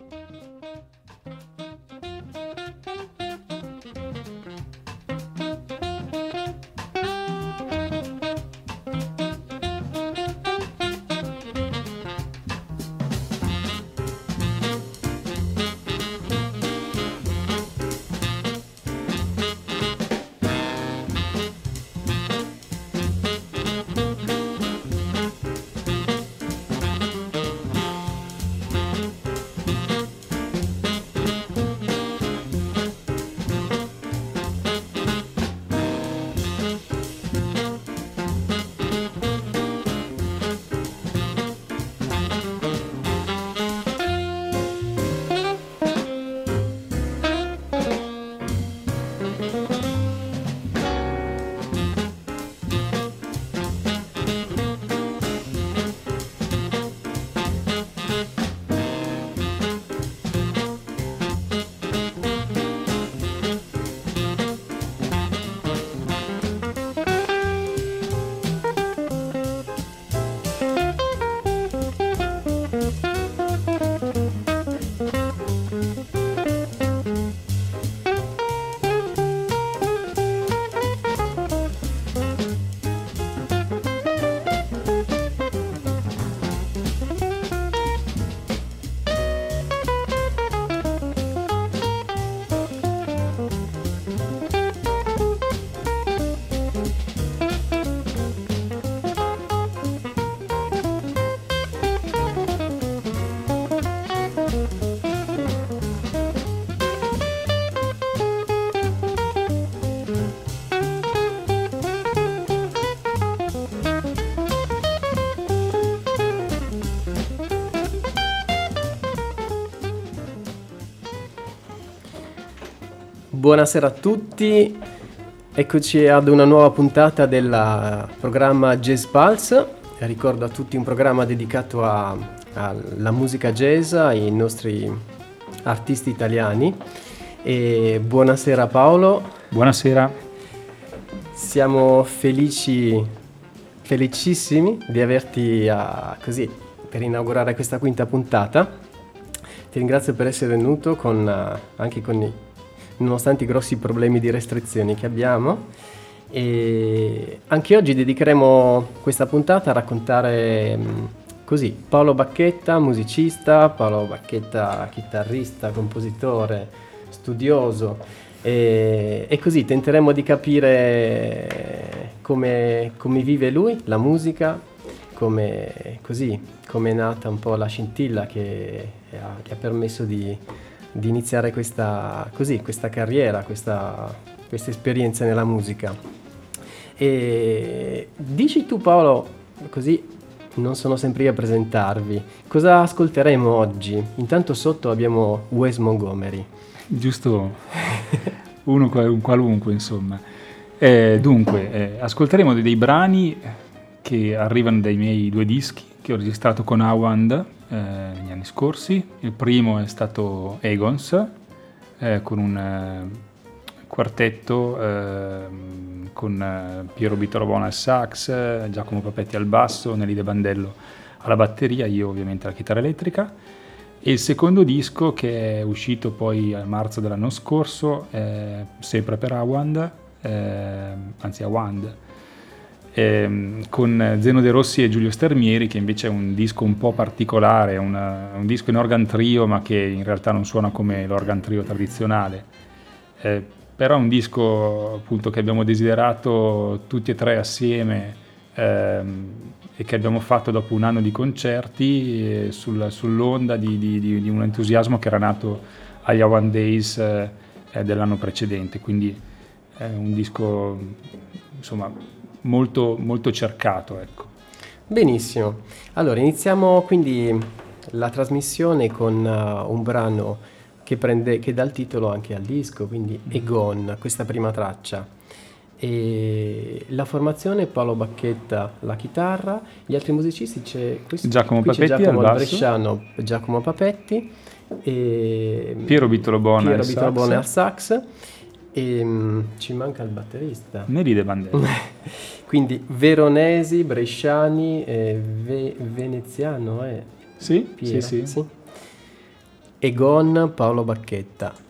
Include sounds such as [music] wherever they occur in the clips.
Música Buonasera a tutti, eccoci ad una nuova puntata del programma Jazz Pulse. Ricordo a tutti un programma dedicato alla musica jazz, ai nostri artisti italiani. E buonasera Paolo. Buonasera. Siamo felici, felicissimi di averti a, così per inaugurare questa quinta puntata. Ti ringrazio per essere venuto con, anche con i nonostante i grossi problemi di restrizioni che abbiamo. E anche oggi dedicheremo questa puntata a raccontare mm, così Paolo Bacchetta, musicista, Paolo Bacchetta, chitarrista, compositore, studioso e, e così tenteremo di capire come, come, vive lui, la musica, come, così, come è nata un po' la scintilla che, che ha permesso di, di iniziare questa, così, questa carriera, questa, questa esperienza nella musica. E dici tu Paolo, così non sono sempre io a presentarvi, cosa ascolteremo oggi? Intanto sotto abbiamo Wes Montgomery. Giusto, [laughs] uno un qualunque insomma. Eh, dunque, eh, ascolteremo dei, dei brani che arrivano dai miei due dischi che ho registrato con Awand eh, negli anni scorsi. Il primo è stato Egons, eh, con un eh, quartetto ehm, con eh, Piero Bitorobona al sax, Giacomo Papetti al basso, Nelly De Bandello alla batteria, io ovviamente alla chitarra elettrica. E il secondo disco che è uscito poi a marzo dell'anno scorso, sempre per Awand, eh, anzi Awand, ehm, con Zeno De Rossi e Giulio Stermieri, che invece è un disco un po' particolare, una, un disco in organ trio, ma che in realtà non suona come l'organ trio tradizionale. Eh, però è un disco appunto che abbiamo desiderato tutti e tre assieme ehm, e che abbiamo fatto dopo un anno di concerti eh, sul, sull'onda di, di, di, di, un entusiasmo che era nato agli One Days eh, dell'anno precedente. Quindi è un disco insomma molto, molto cercato. Ecco. Benissimo, allora iniziamo quindi la trasmissione con uh, un brano che, prende, che dà il titolo anche al disco, quindi Egon, questa prima traccia. E la formazione Paolo Bacchetta la chitarra, gli altri musicisti c'è, questo, Giacomo Papetti Giacomo al Bresciano, Giacomo Papetti e Piero Bitolobone al sax e um, ci manca il batterista. Neri De Bandera. [laughs] Quindi veronesi, bresciani, eh, ve- veneziano, eh. Sì, Piera, sì, sì, sì. Egon Paolo Bacchetta.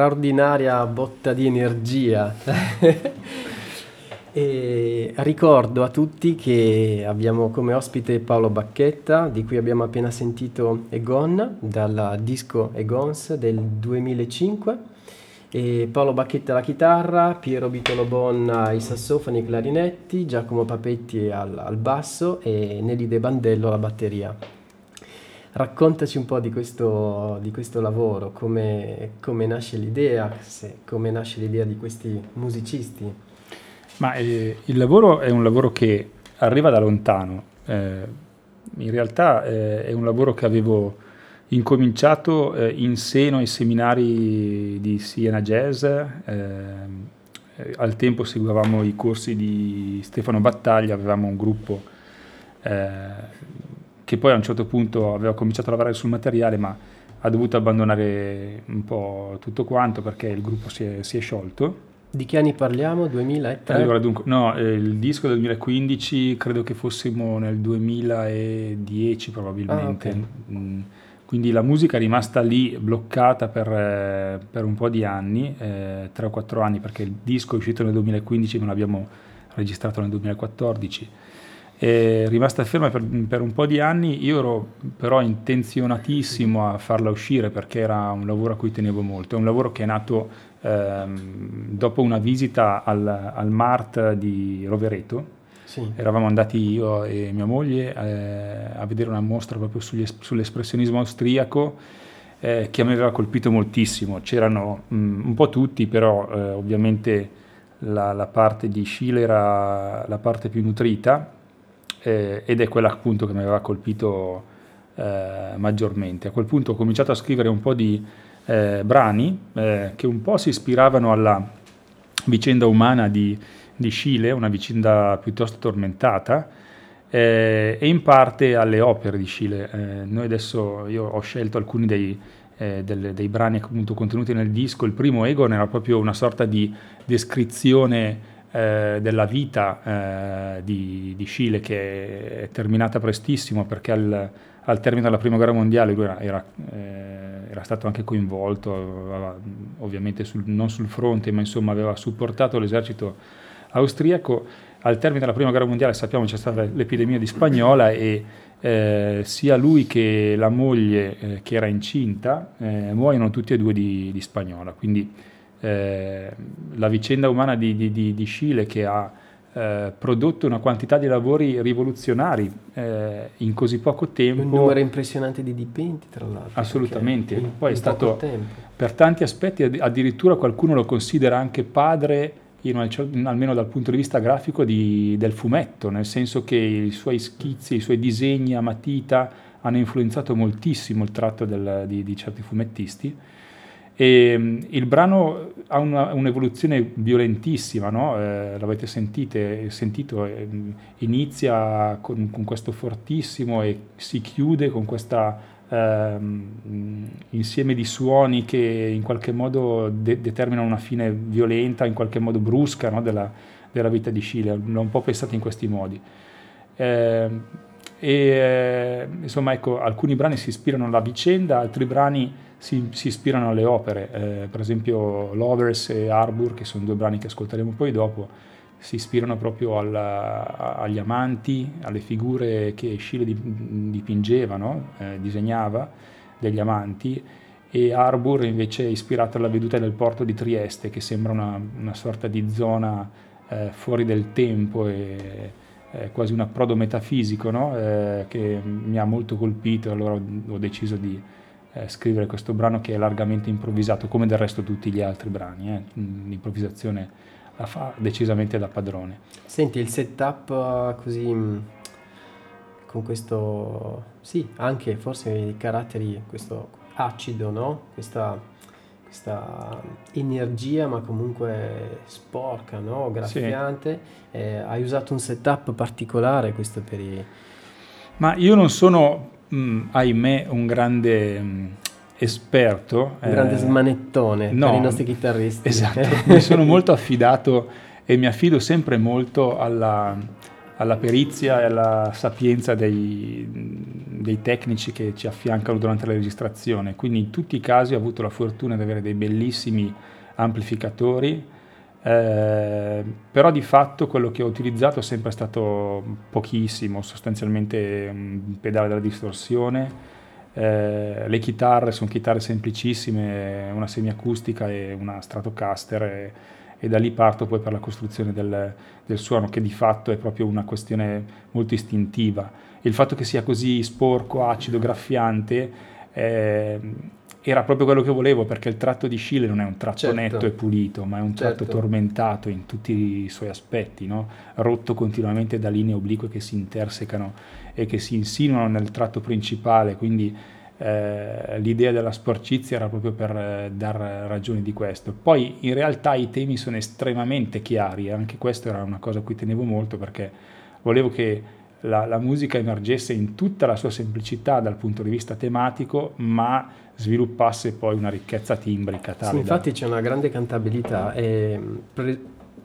Straordinaria botta di energia. [laughs] e ricordo a tutti che abbiamo come ospite Paolo Bacchetta, di cui abbiamo appena sentito Egon, dal disco Egons del 2005. E Paolo Bacchetta alla chitarra, Piero Bitolobon ai sassofoni e clarinetti, Giacomo Papetti al, al basso e Nelly De Bandello alla batteria. Raccontaci un po' di questo, di questo lavoro, come, come, nasce l'idea, se, come nasce l'idea di questi musicisti. Ma eh, il lavoro è un lavoro che arriva da lontano. Eh, in realtà eh, è un lavoro che avevo incominciato eh, in seno ai seminari di Siena Jazz. Eh, eh, al tempo seguivamo i corsi di Stefano Battaglia, avevamo un gruppo che poi a un certo punto aveva cominciato a lavorare sul materiale, ma ha dovuto abbandonare un po' tutto quanto perché il gruppo si è, si è sciolto. Di che anni parliamo? 2003? Allora, dunque, no, eh, il disco del 2015 credo che fossimo nel 2010 probabilmente. Ah, okay. mm, quindi la musica è rimasta lì bloccata per, eh, per un po' di anni, eh, 3 o 4 anni, perché il disco è uscito nel 2015 non l'abbiamo registrato nel 2014 è rimasta ferma per, per, un po' di anni, io ero però intenzionatissimo a farla uscire perché era un lavoro a cui tenevo molto, è un lavoro che è nato ehm, dopo una visita al, al, Mart di Rovereto, sì. eravamo andati io e mia moglie eh, a vedere una mostra proprio sugli, sull'espressionismo austriaco eh, che mi aveva colpito moltissimo, c'erano mh, mm, un po' tutti però eh, ovviamente la, la parte di Schiele era la parte più nutrita, eh, ed è quella appunto che mi aveva colpito eh, maggiormente. A quel punto ho cominciato a scrivere un po' di eh, brani eh, che un po' si ispiravano alla vicenda umana di, di Scile, una vicenda piuttosto tormentata, eh, e in parte alle opere di Scile. Eh, noi adesso, io ho scelto alcuni dei, delle, dei brani appunto contenuti nel disco. Il primo Egon era proprio una sorta di descrizione eh, della vita eh, di, di, Scile che è terminata prestissimo perché al, al termine della prima guerra mondiale lui era, era, eh, era stato anche coinvolto, ovviamente sul, non sul fronte, ma insomma aveva supportato l'esercito austriaco. Al termine della prima guerra mondiale sappiamo c'è stata l'epidemia di spagnola e eh, sia lui che la moglie eh, che era incinta eh, muoiono tutti e due di, di spagnola. Quindi eh, la vicenda umana di, di, di, di Scile che ha eh, prodotto una quantità di lavori rivoluzionari eh, in così poco tempo. Un numero impressionante di dipinti, tra l'altro. Assolutamente. In, Poi in è stato per tanti aspetti, addirittura qualcuno lo considera anche padre, in, almeno dal punto di vista grafico, di, del fumetto, nel senso che i suoi schizzi, i suoi disegni a matita hanno influenzato moltissimo il tratto del, di, di certi fumettisti. E, mm, il brano ha una, un'evoluzione violentissima, no? eh, l'avete sentite, sentito, eh, inizia con, con, questo fortissimo e si chiude con questo eh, insieme di suoni che in qualche modo de- determinano una fine violenta, in qualche modo brusca no? della, della, vita di Scile. L'ho un po' pensato in questi modi. E eh, insomma, ecco, alcuni brani si ispirano alla vicenda, altri brani si, si ispirano alle opere, eh, per esempio Lovers e Harbour, che sono due brani che ascolteremo poi dopo, si ispirano proprio alla, agli amanti, alle figure che Schiele dipingeva, no? eh, disegnava degli amanti, e Harbour invece è ispirato alla veduta del porto di Trieste, che sembra una, una sorta di zona eh, fuori del tempo e quasi un approdo metafisico no? Eh, che mi ha molto colpito, allora ho, deciso di eh, scrivere questo brano che è largamente improvvisato, come del resto tutti gli altri brani. Eh. L'improvvisazione la fa decisamente da padrone. Senti, il setup uh, così mm, con questo, sì, anche forse i caratteri, questo acido, no? Questa, questa energia ma comunque sporca, no? Graffiante. Sì. Eh, hai usato un setup particolare questo per i... Ma io non sono mm, ahimè, un grande mm, esperto. Un grande eh, smanettone no, per i nostri chitarristi. Esatto, [laughs] mi sono molto affidato e mi affido sempre molto alla, alla perizia e alla sapienza dei, dei tecnici che ci affiancano durante la registrazione, quindi in tutti i casi ho avuto la fortuna di avere dei bellissimi amplificatori, eh, però di fatto quello che ho utilizzato è sempre stato pochissimo, sostanzialmente un pedale della distorsione, eh, le chitarre sono chitarre semplicissime, una semiacustica e una Stratocaster e, e, da lì parto poi per la costruzione del, del, suono che di fatto è proprio una questione molto istintiva. Il fatto che sia così sporco, acido, graffiante eh, era proprio quello che volevo perché il tratto di Scille non è un tratto certo. netto e pulito, ma è un tratto certo. tormentato in tutti i suoi aspetti, no? rotto continuamente da linee oblique che si intersecano e che si insinuano nel tratto principale, quindi eh, l'idea della sporcizia era proprio per eh, dar ragione di questo. Poi in realtà i temi sono estremamente chiari, e anche questo era una cosa a cui tenevo molto perché volevo che la, la, musica emergesse in tutta la sua semplicità dal punto di vista tematico, ma sviluppasse poi una ricchezza timbrica. Tale sì, infatti da... c'è una grande cantabilità e pre-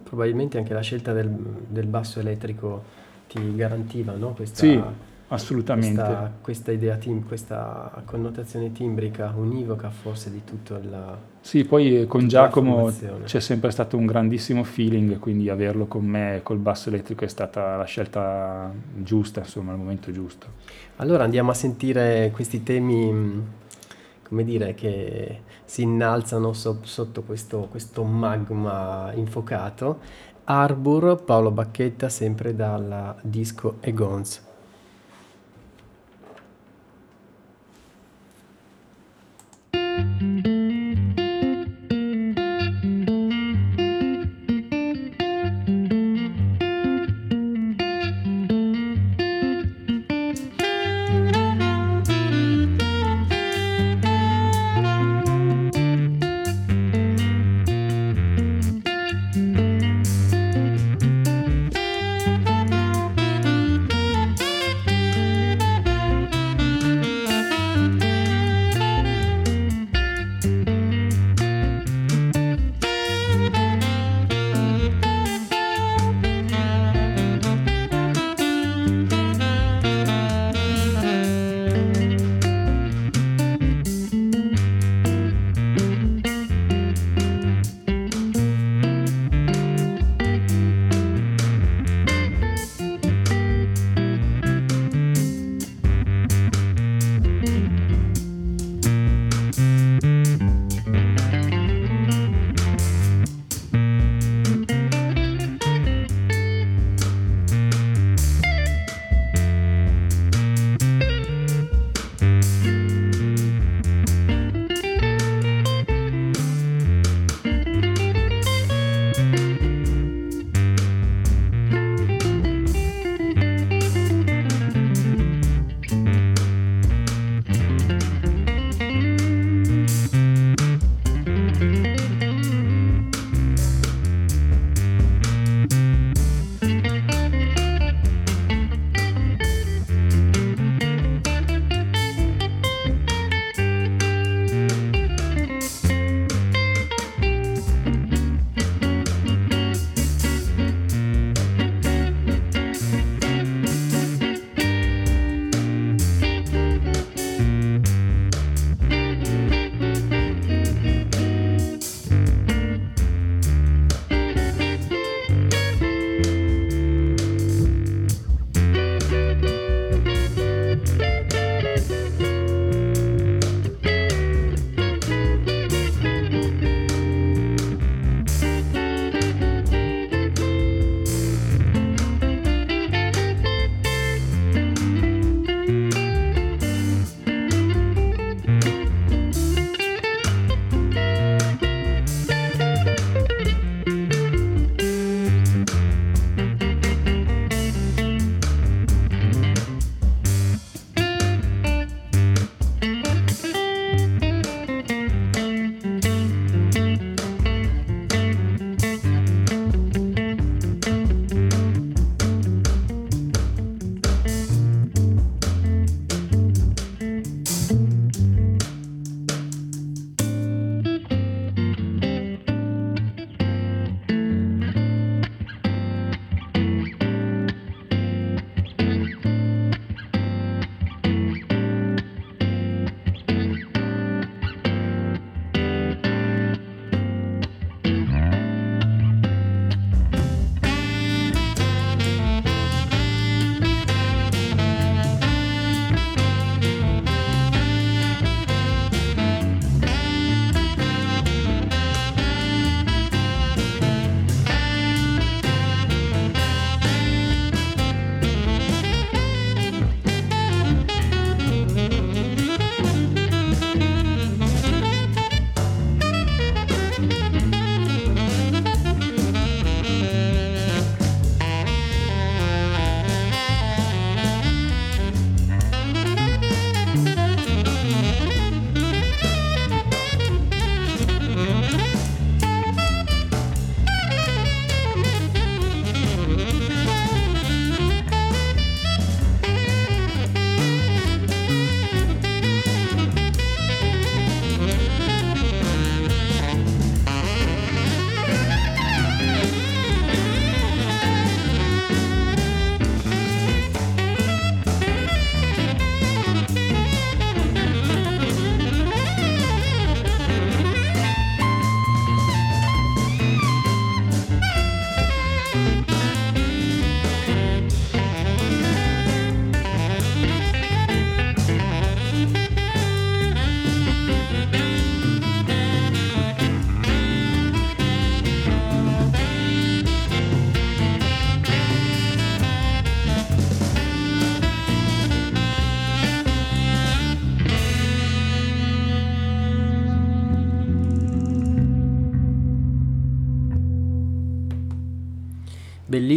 probabilmente anche la scelta del, del, basso elettrico ti garantiva no? questa, sì, assolutamente. Questa, questa idea, tim- questa connotazione timbrica univoca forse di tutto il... Sì, poi con Giacomo c'è sempre stato un grandissimo feeling, quindi averlo con me col basso elettrico è stata la scelta giusta, insomma, al momento giusto. Allora andiamo a sentire questi temi come dire, che si innalzano so- sotto questo, questo magma infuocato. Arbor, Paolo Bacchetta, sempre dal disco Egons.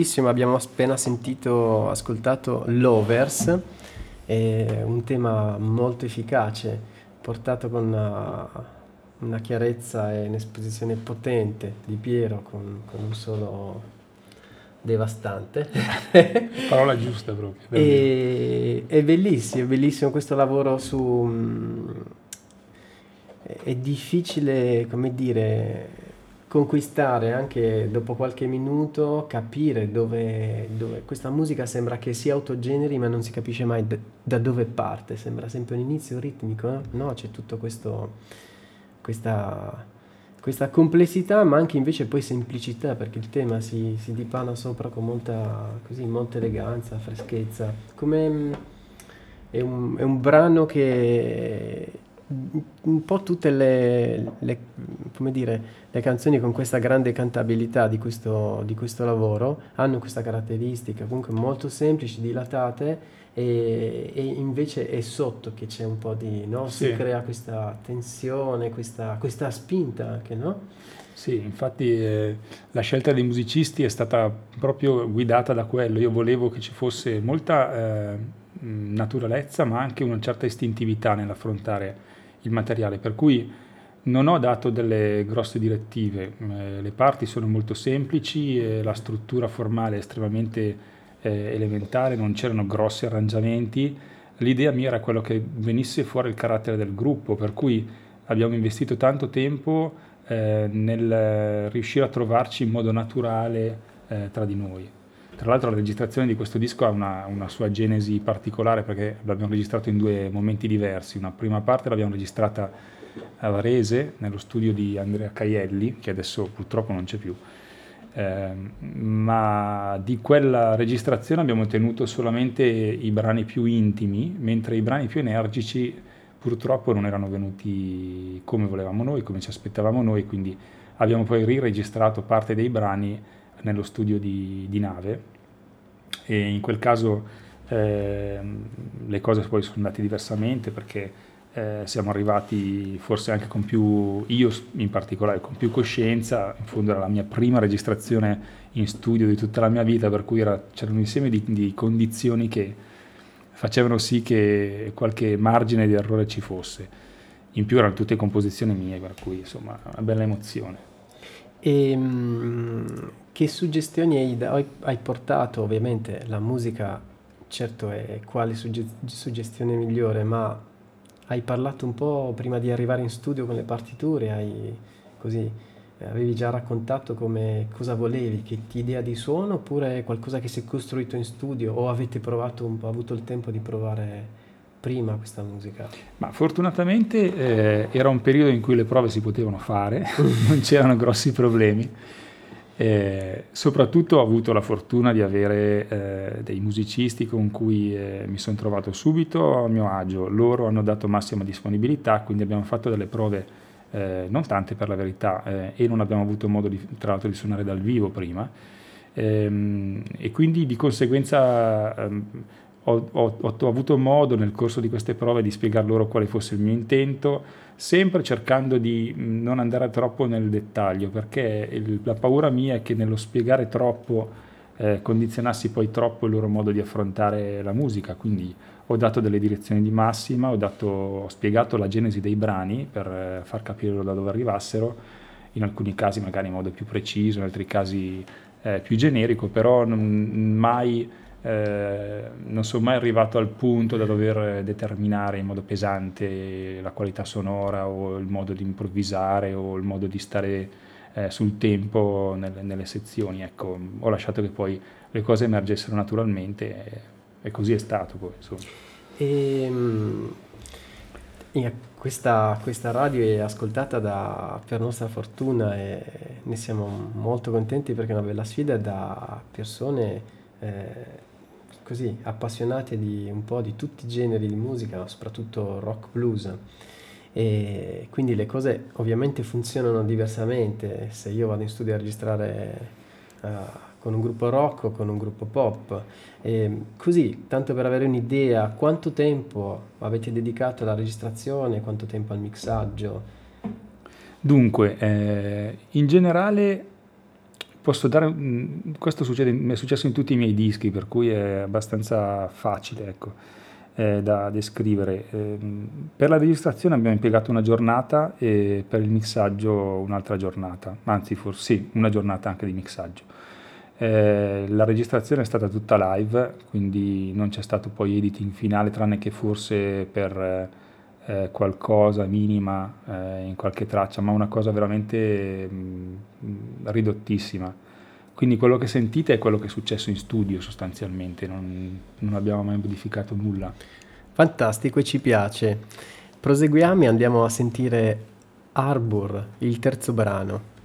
bellissimo, abbiamo appena sentito, ascoltato Lovers, un tema molto efficace, portato con una, una chiarezza e un'esposizione potente di Piero con, con un solo devastante. [laughs] Parola giusta proprio. E, è bellissimo, è bellissimo questo lavoro su... Mm, è difficile, come dire, conquistare anche dopo qualche minuto, capire dove, dove, questa musica sembra che si autogeneri ma non si capisce mai d- da dove parte, sembra sempre un inizio ritmico, no? C'è questo, questa questa complessità ma anche invece poi semplicità perché il tema si, si dipana sopra con molta, così, molta eleganza, freschezza. Come, mm, è, un, è un brano che un po' tutte le, le, dire, le, canzoni con questa grande cantabilità di questo, di questo, lavoro hanno questa caratteristica, comunque molto semplici, dilatate e, e invece è sotto che c'è un po' di, no? si crea questa tensione, questa, questa, spinta anche, no? Sì, infatti eh, la scelta dei musicisti è stata proprio guidata da quello, io volevo che ci fosse molta eh, naturalezza ma anche una certa istintività nell'affrontare il materiale, per cui non ho dato delle grosse direttive, eh, le parti sono molto semplici, eh, la struttura formale è estremamente eh, elementare, non c'erano grossi arrangiamenti, l'idea mia era quello che venisse fuori il carattere del gruppo, per cui abbiamo investito tanto tempo eh, nel riuscire a trovarci in modo naturale eh, tra di noi. Tra l'altro la registrazione di questo disco ha una, una, sua genesi particolare perché l'abbiamo registrato in due momenti diversi. Una prima parte l'abbiamo registrata a Varese, nello studio di Andrea Caielli, che adesso purtroppo non c'è più. Eh, ma di quella registrazione abbiamo tenuto solamente i brani più intimi, mentre i brani più energici purtroppo non erano venuti come volevamo noi, come ci aspettavamo noi, quindi abbiamo poi riregistrato parte dei brani nello studio di, di nave e in quel caso eh, le cose poi sono andate diversamente perché eh, siamo arrivati forse anche con più, io in particolare, con più coscienza, in fondo era la mia prima registrazione in studio di tutta la mia vita, per cui era, c'era un insieme di, di condizioni che facevano sì che qualche margine di errore ci fosse. In più erano tutte composizioni mie, per cui insomma una bella emozione. E, ehm, che suggestioni hai, hai, portato? Ovviamente la musica, certo, è quale sugge- suggestione migliore, ma hai parlato un po' prima di arrivare in studio con le partiture, hai, così, avevi già raccontato come, cosa volevi, che idea di suono oppure qualcosa che si è costruito in studio o avete provato un po', avuto il tempo di provare prima questa musica? Ma fortunatamente eh, era un periodo in cui le prove si potevano fare, [laughs] non c'erano grossi problemi. Eh, soprattutto ho avuto la fortuna di avere eh, dei musicisti con cui eh, mi sono trovato subito a mio agio. Loro hanno dato massima disponibilità, quindi abbiamo fatto delle prove, eh, non tante per la verità, eh, e non abbiamo avuto modo di, tra l'altro di suonare dal vivo prima. Ehm, e quindi di conseguenza ehm, ho, ho, ho, avuto modo nel corso di queste prove di spiegar loro quale fosse il mio intento, sempre cercando di non andare troppo nel dettaglio, perché il, la paura mia è che nello spiegare troppo eh, condizionassi poi troppo il loro modo di affrontare la musica, quindi ho dato delle direzioni di massima, ho, dato, ho spiegato la genesi dei brani per eh, far capire da dove arrivassero, in alcuni casi magari in modo più preciso, in altri casi eh, più generico, però non, mai eh, non sono mai arrivato al punto da dover determinare in modo pesante la qualità sonora o il modo di improvvisare o il modo di stare eh, sul tempo nelle, nelle, sezioni. Ecco, ho lasciato che poi le cose emergessero naturalmente e, e così è stato poi. Ehm, questa, questa, radio è ascoltata da, per nostra fortuna e ne siamo molto contenti perché è una bella sfida da persone eh, così appassionati di un po' di tutti i generi di musica, soprattutto rock blues. E quindi le cose ovviamente funzionano diversamente se io vado in studio a registrare uh, con un gruppo rock o con un gruppo pop. E così, tanto per avere un'idea, quanto tempo avete dedicato alla registrazione, quanto tempo al mixaggio? Dunque, eh, in generale posso dare, questo succede, mi è successo in tutti i miei dischi, per cui è abbastanza facile ecco, eh, da descrivere. Eh, per la registrazione abbiamo impiegato una giornata e per il mixaggio un'altra giornata, anzi forse sì, una giornata anche di mixaggio. Eh, la registrazione è stata tutta live, quindi non c'è stato poi editing finale, tranne che forse per eh, qualcosa minima eh, in qualche traccia, ma una cosa veramente mh, ridottissima. Quindi quello che sentite è quello che è successo in studio sostanzialmente, non, non abbiamo mai modificato nulla. Fantastico e ci piace. Proseguiamo e andiamo a sentire Arbor, il terzo brano.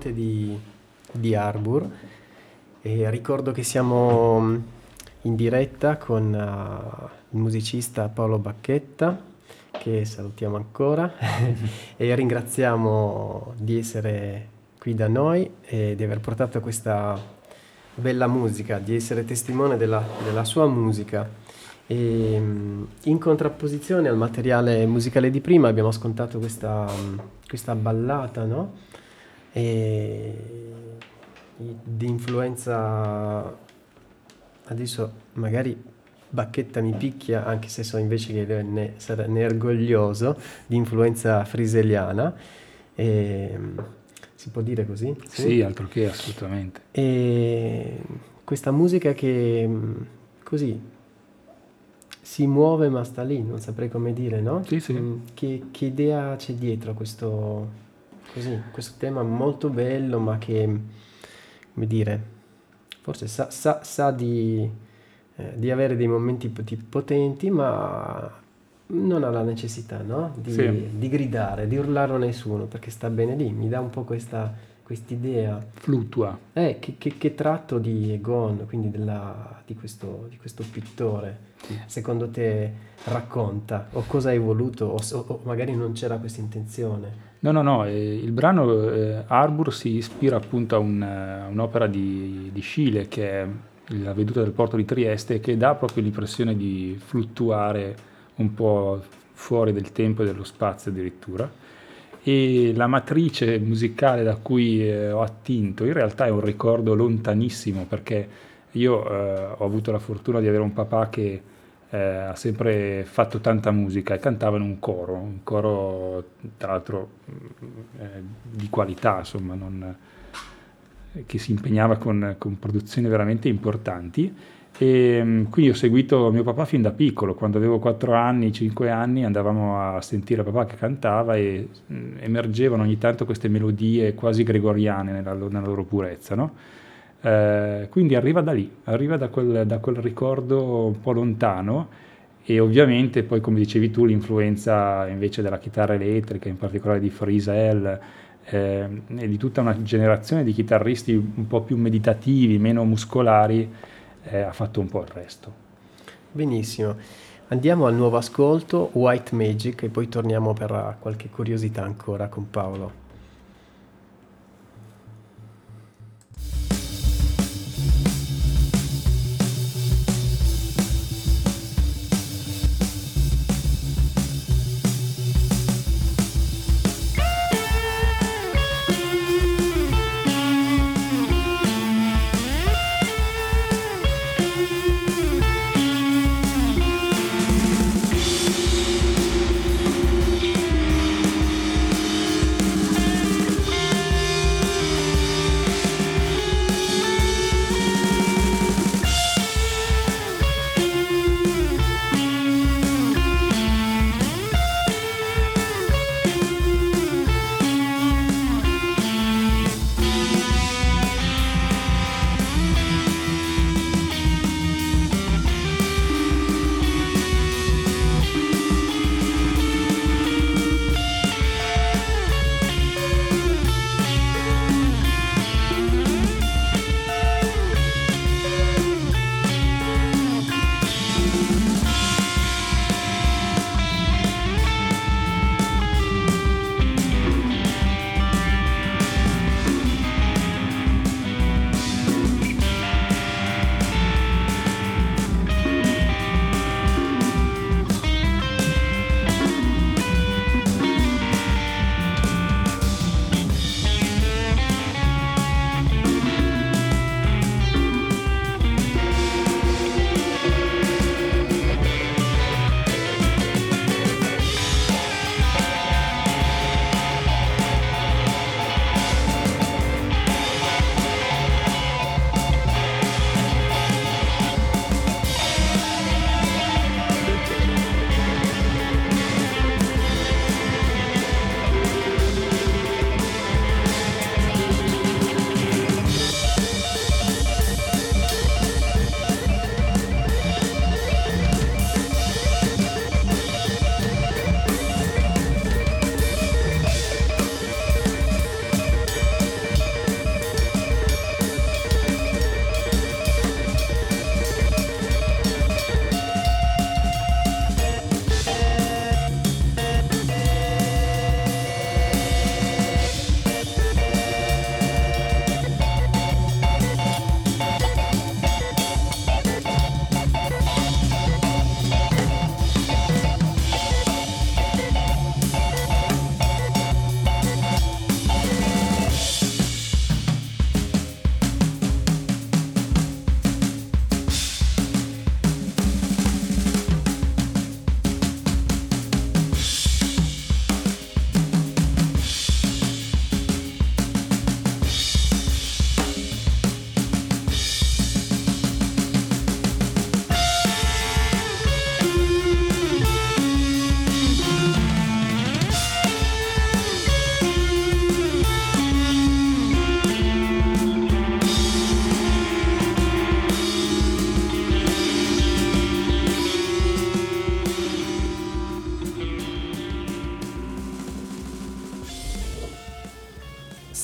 Note di, di Arbor e ricordo che siamo mm, in diretta con uh, il musicista Paolo Bacchetta che salutiamo ancora [laughs] e ringraziamo di essere qui da noi e di aver portato questa bella musica, di essere testimone della, della sua musica. E, mm, in contrapposizione al materiale musicale di prima abbiamo ascoltato questa, mm, questa ballata, no? E, di influenza adesso magari Bacchetta mi picchia, anche se so invece che ne, ne è orgoglioso, di influenza friseliana. E, si può dire così? Sì, sì altro che assolutamente. E questa musica che così si muove ma sta lì, non saprei come dire, no? Sì, sì. Che, che idea c'è dietro a questo, così, questo tema molto bello ma che, come dire, forse sa, sa, sa di eh, di avere dei momenti potenti, ma non ha la necessità no? di, sì. di, gridare, di urlare a nessuno, perché sta bene lì, mi dà un po' questa idea. Fluttua. Eh, che, che, che, tratto di Egon, quindi della, di, questo, di, questo, pittore, secondo te racconta? O cosa hai voluto? O, o magari non c'era questa intenzione? No, no, no, eh, il brano eh, Arbor si ispira appunto a un, uh, un'opera di, di Schiele che è la veduta del porto di Trieste, che dà proprio l'impressione di fluttuare un po' fuori del tempo e dello spazio addirittura. E la matrice musicale da cui eh, ho attinto in realtà è un ricordo lontanissimo perché io eh, ho avuto la fortuna di avere un papà che eh, ha sempre fatto tanta musica e cantava in un coro, un coro tra l'altro mm, eh, di qualità, insomma, non, che si impegnava con, con produzioni veramente importanti. E mm, quindi ho seguito mio papà fin da piccolo, quando avevo 4 anni, 5 anni, andavamo a sentire papà che cantava e mm, emergevano ogni tanto queste melodie quasi gregoriane nella, nella loro purezza. No? Eh, quindi arriva da lì, arriva da quel, da quel, ricordo un po' lontano e ovviamente poi come dicevi tu l'influenza invece della chitarra elettrica, in particolare di Frisell, eh, e di tutta una generazione di chitarristi un po' più meditativi, meno muscolari, eh, ha fatto un po' il resto. Benissimo. Andiamo al nuovo ascolto, White Magic, e poi torniamo per qualche curiosità ancora con Paolo.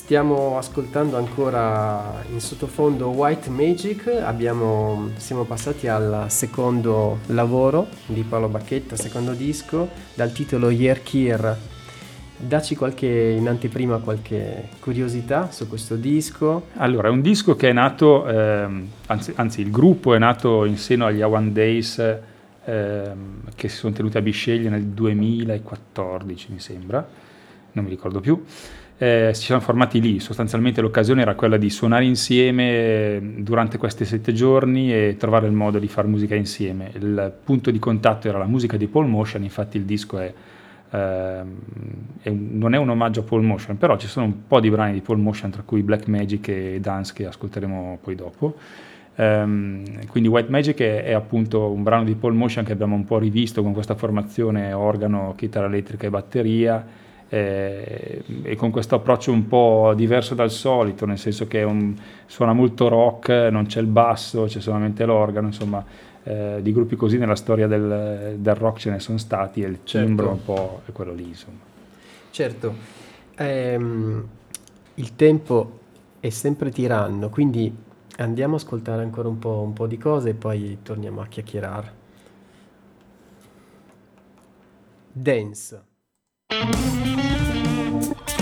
Stiamo ascoltando ancora in sottofondo White Magic, Abbiamo, siamo passati al secondo lavoro di Paolo Bacchetta, secondo disco, dal titolo Yerkir. Dacci qualche, in anteprima qualche curiosità su questo disco. Allora, è un disco che è nato, ehm, anzi, anzi, il gruppo è nato in seno agli One Days ehm, che si sono tenuti a Bisceglie nel 2014, mi sembra, non mi ricordo più eh, si sono formati lì, sostanzialmente l'occasione era quella di suonare insieme durante questi sette giorni e trovare il modo di fare musica insieme. Il punto di contatto era la musica di Paul Motion, infatti il disco è, eh, è non è un omaggio a Paul Motion, però ci sono un po' di brani di Paul Motion, tra cui Black Magic e Dance che ascolteremo poi dopo. Um, quindi White Magic è, è, appunto un brano di Paul Motion che abbiamo un po' rivisto con questa formazione organo, chitarra elettrica e batteria eh, e con questo approccio un po' diverso dal solito, nel senso che un, suona molto rock, non c'è il basso, c'è solamente l'organo, insomma eh, di gruppi così nella storia del, del, rock ce ne sono stati e il certo. timbro un po' è quello lì. Insomma. Certo, ehm, il tempo è sempre tiranno, quindi andiamo a ascoltare ancora un po', un po' di cose e poi torniamo a chiacchierare. Dance. Thank you.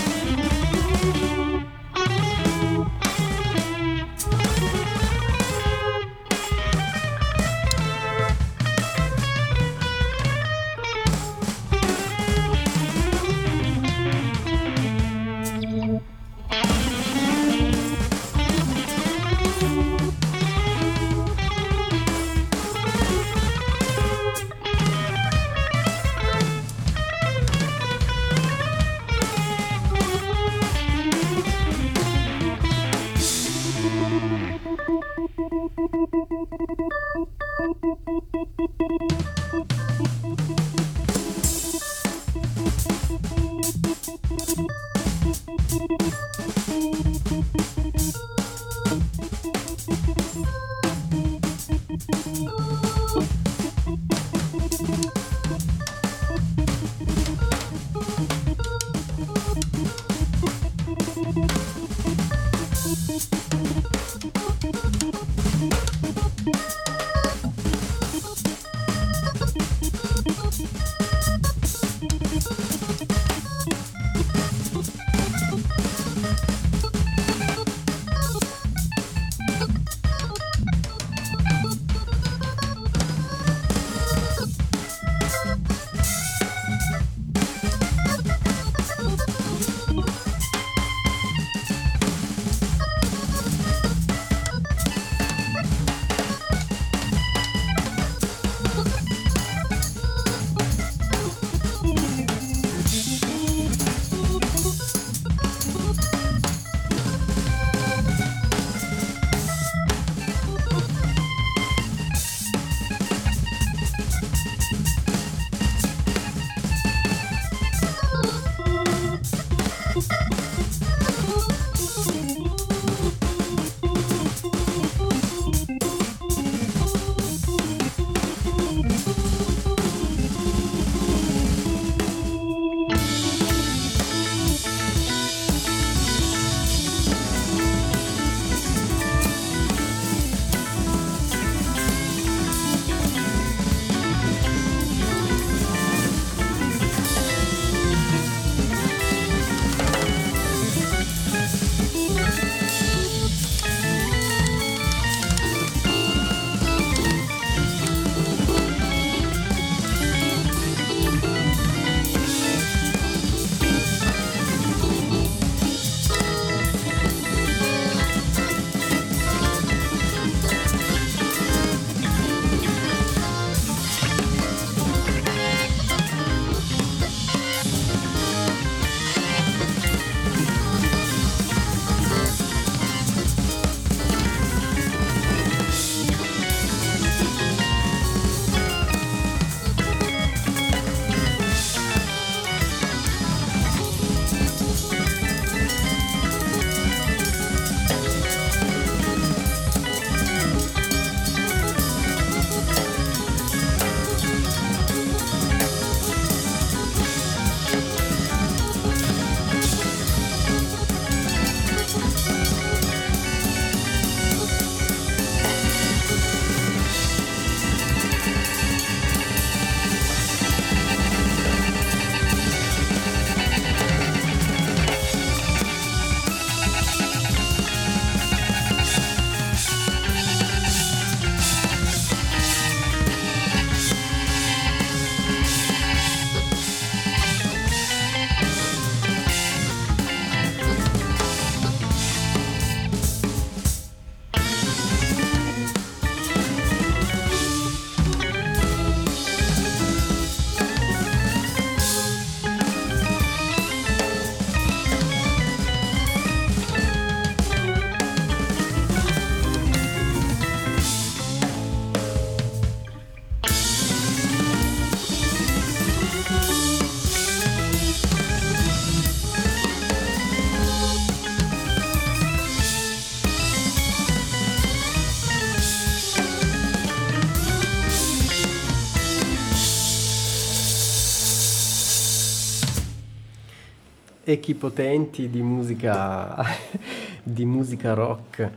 Equipotenti di musica, [laughs] di musica rock.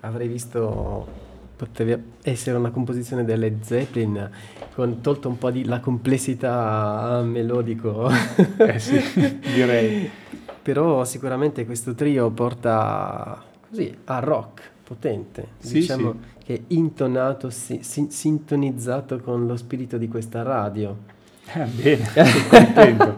Avrei visto poteva essere una composizione delle Zeppelin con tolto un po' di la complessità melodico. eh sì, direi. [laughs] Però sicuramente questo trio porta così a rock potente, sì, diciamo sì. che è intonato, si, si, sintonizzato con lo spirito di questa radio. Eh, bene, [laughs] sono contento.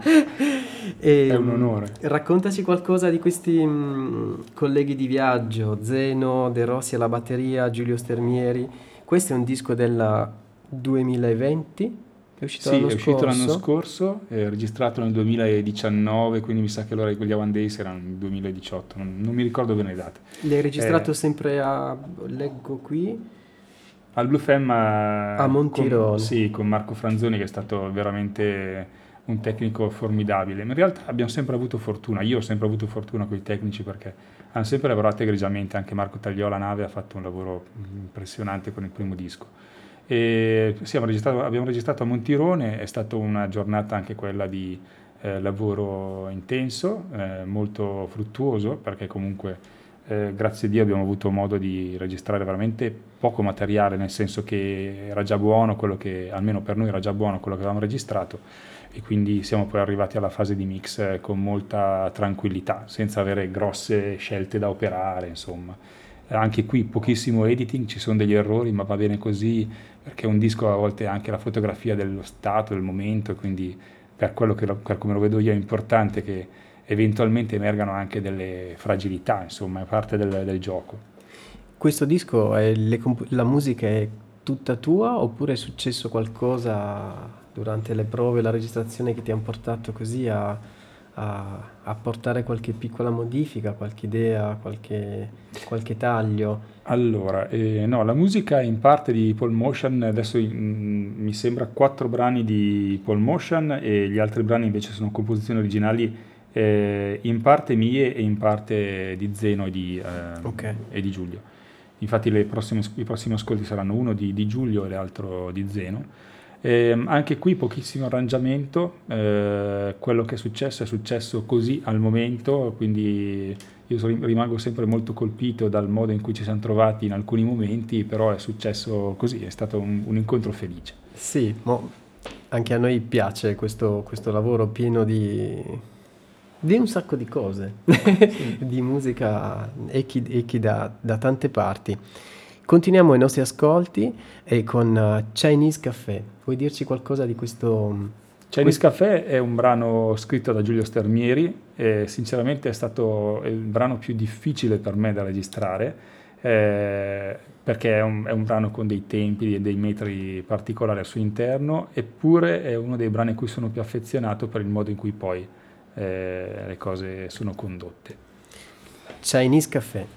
e, [laughs] è un onore. Raccontaci qualcosa di questi mh, mm, colleghi di viaggio, Zeno, De Rossi alla batteria, Giulio Stermieri. Questo è un disco del 2020 è uscito sì, l'anno è uscito l'anno scorso, è registrato nel 2019, quindi mi sa che allora quegli One Days erano nel 2018, non, non, mi ricordo bene le date. L'hai registrato eh, sempre a, leggo qui? Al Blue Fem a, a Montirone. Con, sì, con Marco Franzoni che è stato veramente un tecnico formidabile. Ma in realtà abbiamo sempre avuto fortuna, io ho sempre avuto fortuna con i tecnici perché hanno sempre lavorato egregiamente, anche Marco Tagliola Nave ha fatto un lavoro impressionante con il primo disco. E registrato, abbiamo registrato a Montirone, è stata una giornata anche quella di eh, lavoro intenso, eh, molto fruttuoso, perché comunque eh, grazie a Dio abbiamo avuto modo di registrare veramente poco materiale, nel senso che era già buono quello che, almeno per noi era già buono quello che avevamo registrato e quindi siamo poi arrivati alla fase di mix eh, con molta tranquillità, senza avere grosse scelte da operare, insomma. Anche qui pochissimo editing, ci sono degli errori, ma va bene così, perché un disco a volte è anche la fotografia dello stato, del momento, quindi per quello che per come lo vedo io è importante che eventualmente emergano anche delle fragilità, insomma, è parte del, del gioco. Questo disco, le, la musica è tutta tua oppure è successo qualcosa durante le prove, la registrazione che ti ha portato così a a, a, portare qualche piccola modifica, qualche idea, qualche, qualche taglio? Allora, eh, no, la musica è in parte di Paul Motion, adesso mm, mi sembra quattro brani di Paul Motion e gli altri brani invece sono composizioni originali eh, in parte mie e in parte di Zeno e di, eh, okay. e di Giulio. Infatti prossime, i prossimi ascolti saranno uno di, di Giulio e l'altro di Zeno. Eh, anche qui pochissimo arrangiamento, eh, quello che è successo è successo così al momento, quindi io rimango sempre molto colpito dal modo in cui ci siamo trovati in alcuni momenti, però è successo così, è stato un, un incontro felice. Sì, anche a noi piace questo, questo lavoro pieno di, di, un sacco di cose, sì. [laughs] di musica echi, echi da, da tante parti. Continuiamo i nostri ascolti e con uh, Chinese Café. Vuoi dirci qualcosa di questo? Mm, Chinese. Café è un brano scritto da Giulio Stermieri e sinceramente è stato il brano più difficile per me da registrare eh, perché è un, è un, brano con dei tempi e dei metri particolari al suo interno eppure è uno dei brani a cui sono più affezionato per il modo in cui poi eh, le cose sono condotte. Chinese Café.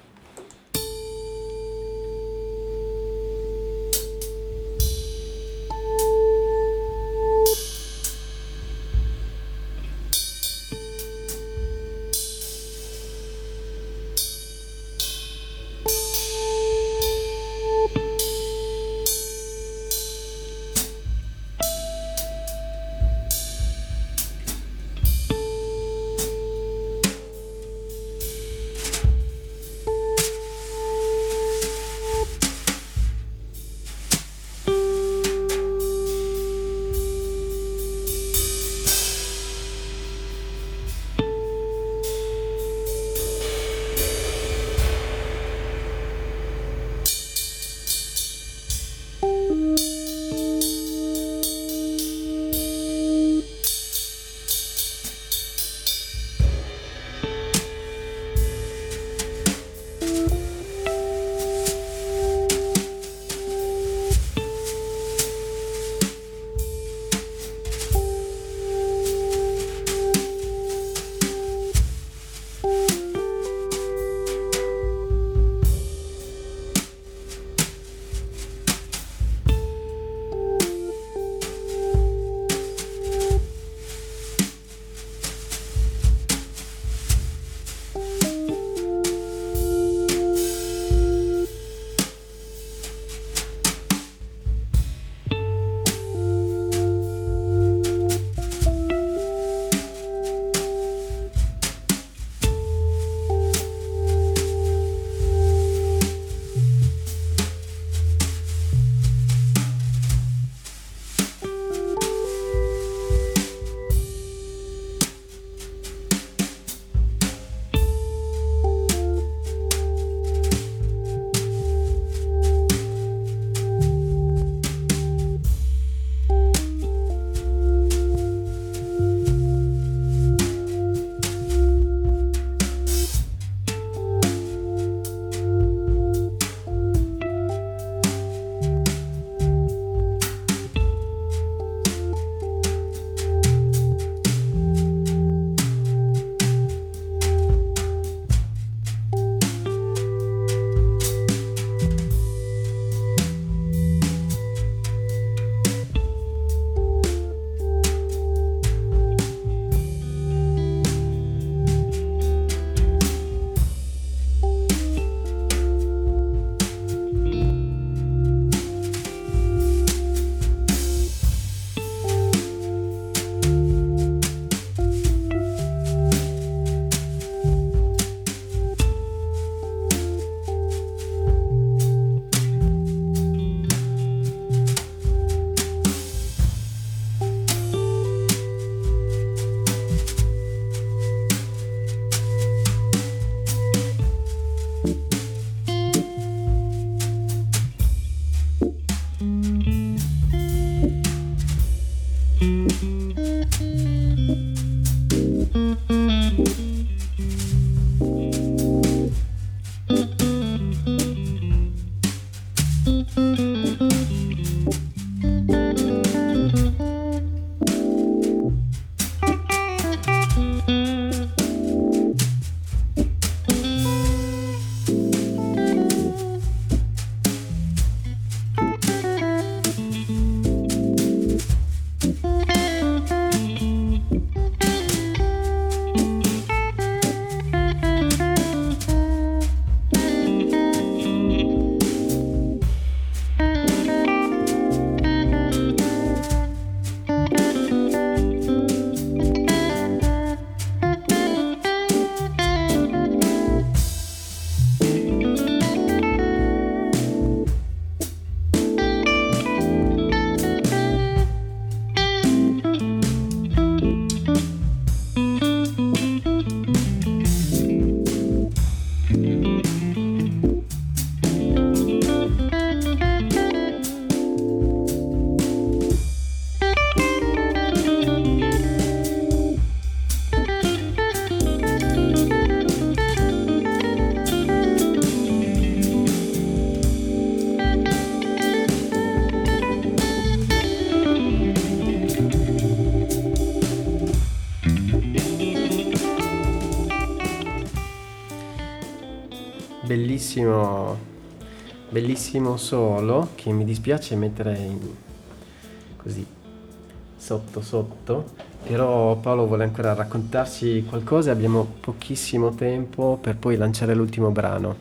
Bellissimo, bellissimo solo che mi dispiace mettere in, così sotto sotto, però Paolo vuole ancora raccontarci qualcosa, abbiamo pochissimo tempo per poi lanciare l'ultimo brano.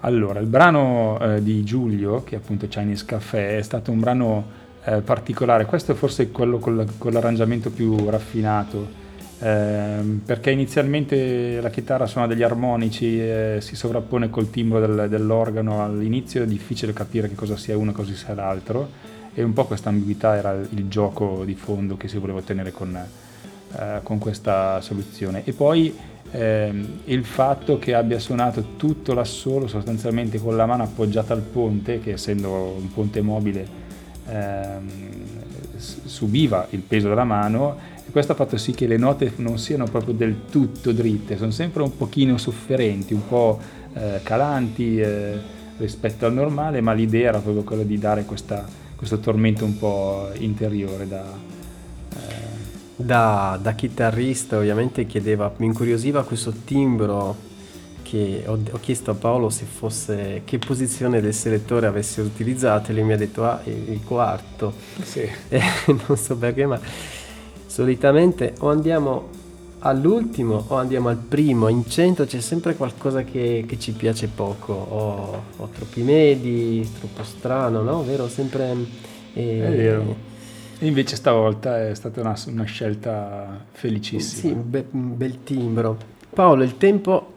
Allora, il brano eh, di Giulio, che è appunto Chinese Café, è stato un brano eh, particolare, questo è forse quello con, la, con l'arrangiamento più raffinato eh, perché inizialmente la chitarra suona degli armonici e si sovrappone col timbro del, dell'organo. All'inizio è difficile capire che cosa sia uno e cosa sia l'altro. E un po' questa ambiguità era il gioco di fondo che si voleva ottenere con, eh, con questa soluzione. E poi ehm, il fatto che abbia suonato tutto l'assolo sostanzialmente con la mano appoggiata al ponte che essendo un ponte mobile ehm, subiva il peso della mano questo ha fatto sì che le note non siano proprio del tutto dritte, sono sempre un pochino sofferenti, un po' eh, calanti eh, rispetto al normale, ma l'idea era proprio quella di dare questa, questo tormento un po' interiore da, eh. da, da chitarrista ovviamente chiedeva, mi incuriosiva questo timbro che ho, ho, chiesto a Paolo se fosse che posizione del selettore avesse utilizzato e lui mi ha detto ah il quarto sì. [laughs] eh, non so perché ma solitamente o andiamo all'ultimo o andiamo al primo, in centro c'è sempre qualcosa che, che ci piace poco, o, o, troppi medi, troppo strano, no? Vero? Sempre... Eh, è vero. E invece stavolta è stata una, una scelta felicissima. Sì, un, be, bel timbro. Paolo, il tempo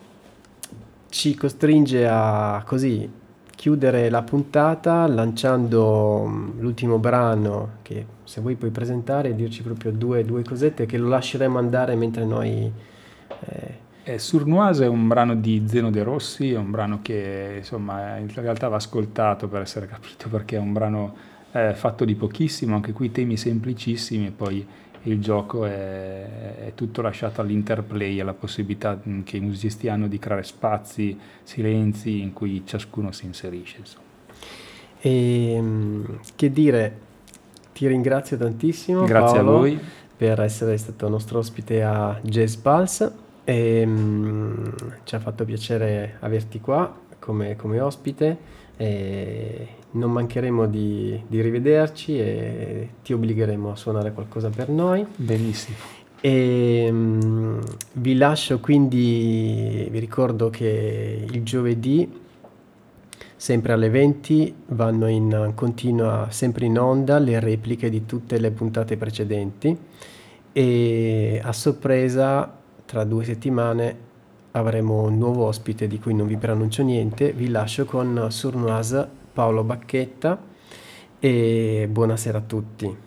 ci costringe a così chiudere la puntata lanciando mm, l'ultimo brano che se vuoi puoi presentare e dirci proprio due, due cosette che lo lasceremo andare mentre noi... Eh... Eh, Surnoise è un brano di Zeno De Rossi, è un brano che insomma in realtà va ascoltato per essere capito perché è un brano eh, fatto di pochissimo, anche qui temi semplicissimi e poi il gioco è, è, tutto lasciato all'interplay, alla possibilità mm, che i musicisti hanno di creare spazi, silenzi in cui ciascuno si inserisce. E, ehm, che dire, ti ringrazio tantissimo Grazie Paolo, a voi per essere stato nostro ospite a Jazz Pulse e, um, ci ha fatto piacere averti qua come, come ospite e non mancheremo di, di, rivederci e ti obbligheremo a suonare qualcosa per noi. Benissimo. E um, vi lascio quindi, vi ricordo che il giovedì, sempre alle 20, vanno in continua, sempre in onda, le repliche di tutte le puntate precedenti e a sorpresa, tra due settimane, avremo un nuovo ospite di cui non vi preannuncio niente. Vi lascio con Surnoise Paolo Bacchetta e buonasera a tutti.